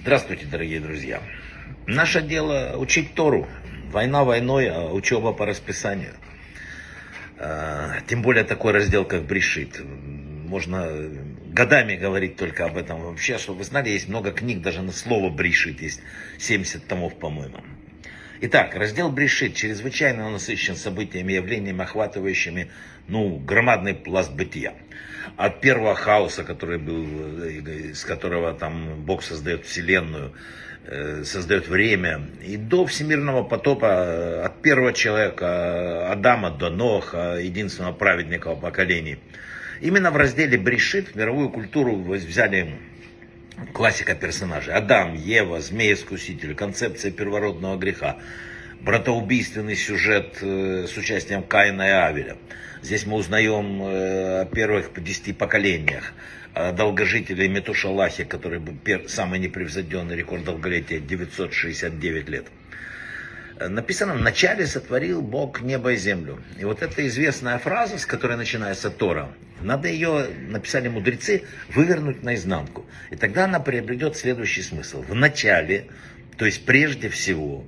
Здравствуйте, дорогие друзья. Наше дело учить Тору. Война войной, а учеба по расписанию. А, тем более такой раздел, как Брешит. Можно годами говорить только об этом. Вообще, чтобы вы знали, есть много книг, даже на слово Брешит есть 70 томов, по-моему. Итак, раздел Брешит чрезвычайно насыщен событиями и явлениями, охватывающими ну, громадный пласт бытия. От первого хаоса, который был, из которого там Бог создает Вселенную, э, создает время, и до всемирного потопа э, от первого человека, Адама до Ноха, единственного праведника поколений. Именно в разделе Брешит мировую культуру взяли классика персонажей. Адам, Ева, змей-искуситель, концепция первородного греха, братоубийственный сюжет э, с участием Каина и Авеля. Здесь мы узнаем э, о первых десяти поколениях, о долгожителе Метушалахе, который был самый непревзойденный рекорд долголетия, 969 лет. Написано, вначале сотворил Бог небо и землю. И вот эта известная фраза, с которой начинается Тора, надо ее, написали мудрецы, вывернуть наизнанку. И тогда она приобретет следующий смысл. В начале, то есть прежде всего,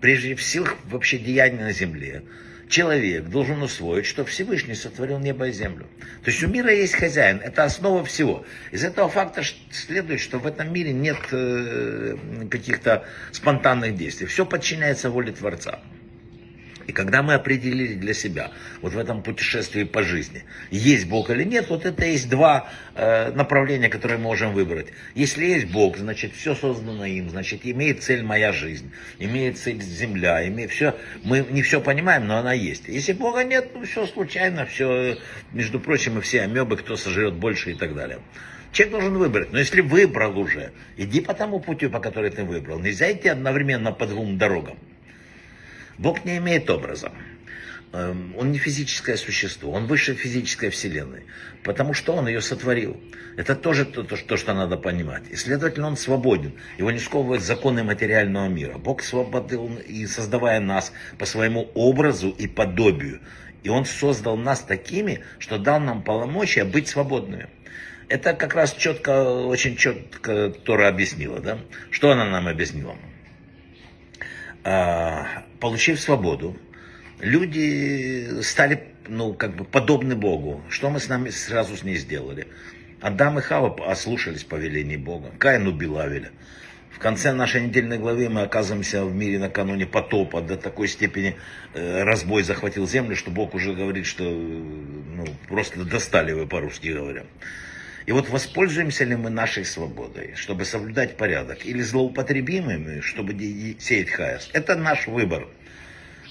прежде всех вообще деяний на земле, человек должен усвоить, что Всевышний сотворил небо и землю. То есть у мира есть хозяин, это основа всего. Из этого факта следует, что в этом мире нет э, каких-то спонтанных действий. Все подчиняется воле Творца. И когда мы определили для себя, вот в этом путешествии по жизни, есть Бог или нет, вот это есть два э, направления, которые мы можем выбрать. Если есть Бог, значит все создано им, значит имеет цель моя жизнь, имеет цель земля, имеет все. Мы не все понимаем, но она есть. Если Бога нет, ну все случайно, все, между прочим, и все амебы, кто сожрет больше и так далее. Человек должен выбрать. Но если выбрал уже, иди по тому пути, по которому ты выбрал. Нельзя идти одновременно по двум дорогам. Бог не имеет образа. Эм, он не физическое существо, он выше физической вселенной, потому что он ее сотворил. Это тоже то, то, то, что надо понимать. И, следовательно, он свободен. Его не сковывают законы материального мира. Бог свободен и создавая нас по своему образу и подобию. И он создал нас такими, что дал нам полномочия быть свободными. Это как раз четко, очень четко Тора объяснила. Да? Что она нам объяснила? А, получив свободу, люди стали, ну, как бы подобны Богу. Что мы с нами сразу с ней сделали? Адам и Хава ослушались повелений Бога. Каин убил Авеля. В конце нашей недельной главы мы оказываемся в мире накануне потопа. До такой степени э, разбой захватил землю, что Бог уже говорит, что ну, просто достали вы по-русски говоря. И вот воспользуемся ли мы нашей свободой, чтобы соблюдать порядок, или злоупотребимыми, чтобы сеять хаос. Это наш выбор.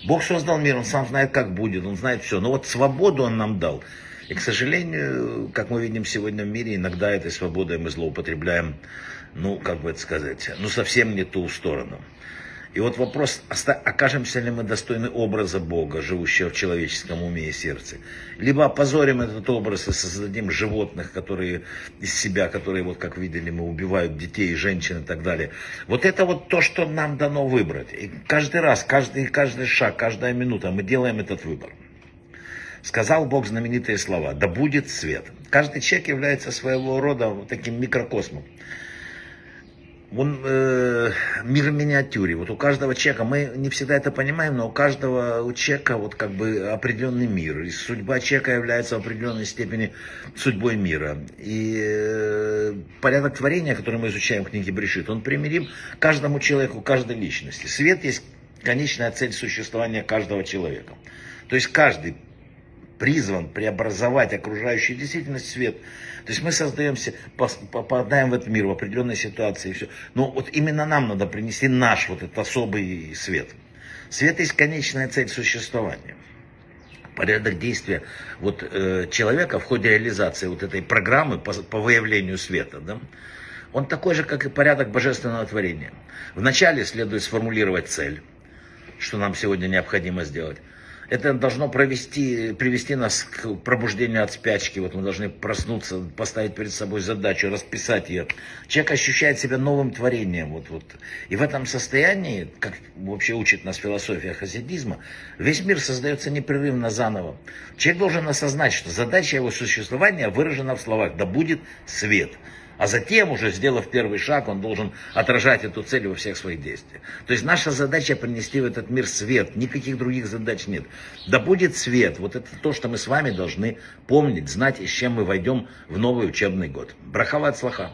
Бог создал мир, Он сам знает, как будет, Он знает все. Но вот свободу Он нам дал. И, к сожалению, как мы видим сегодня в мире, иногда этой свободой мы злоупотребляем, ну, как бы это сказать, ну, совсем не ту сторону. И вот вопрос, окажемся ли мы достойны образа Бога, живущего в человеческом уме и сердце. Либо опозорим этот образ и создадим животных, которые из себя, которые, вот как видели, мы убивают детей, женщин и так далее. Вот это вот то, что нам дано выбрать. И каждый раз, каждый, каждый шаг, каждая минута мы делаем этот выбор. Сказал Бог знаменитые слова, да будет свет. Каждый человек является своего рода таким микрокосмом он э, мир в миниатюре. Вот у каждого человека, мы не всегда это понимаем, но у каждого у человека вот как бы определенный мир. И судьба человека является в определенной степени судьбой мира. И э, порядок творения, который мы изучаем в книге Брешит, он примирим каждому человеку, каждой личности. Свет есть конечная цель существования каждого человека. То есть каждый призван преобразовать окружающую действительность свет. То есть мы создаемся, попадаем в этот мир в определенной ситуации и все. Но вот именно нам надо принести наш вот этот особый свет. Свет есть конечная цель существования. Порядок действия вот, э, человека в ходе реализации вот этой программы по, по выявлению света, да, он такой же, как и порядок божественного творения. Вначале следует сформулировать цель, что нам сегодня необходимо сделать. Это должно провести, привести нас к пробуждению от спячки. Вот мы должны проснуться, поставить перед собой задачу, расписать ее. Человек ощущает себя новым творением. Вот, вот. И в этом состоянии, как вообще учит нас философия хасидизма, весь мир создается непрерывно заново. Человек должен осознать, что задача его существования выражена в словах «да будет свет». А затем, уже сделав первый шаг, он должен отражать эту цель во всех своих действиях. То есть наша задача принести в этот мир свет. Никаких других задач нет. Да будет свет. Вот это то, что мы с вами должны помнить, знать, и с чем мы войдем в новый учебный год. Брахават слаха.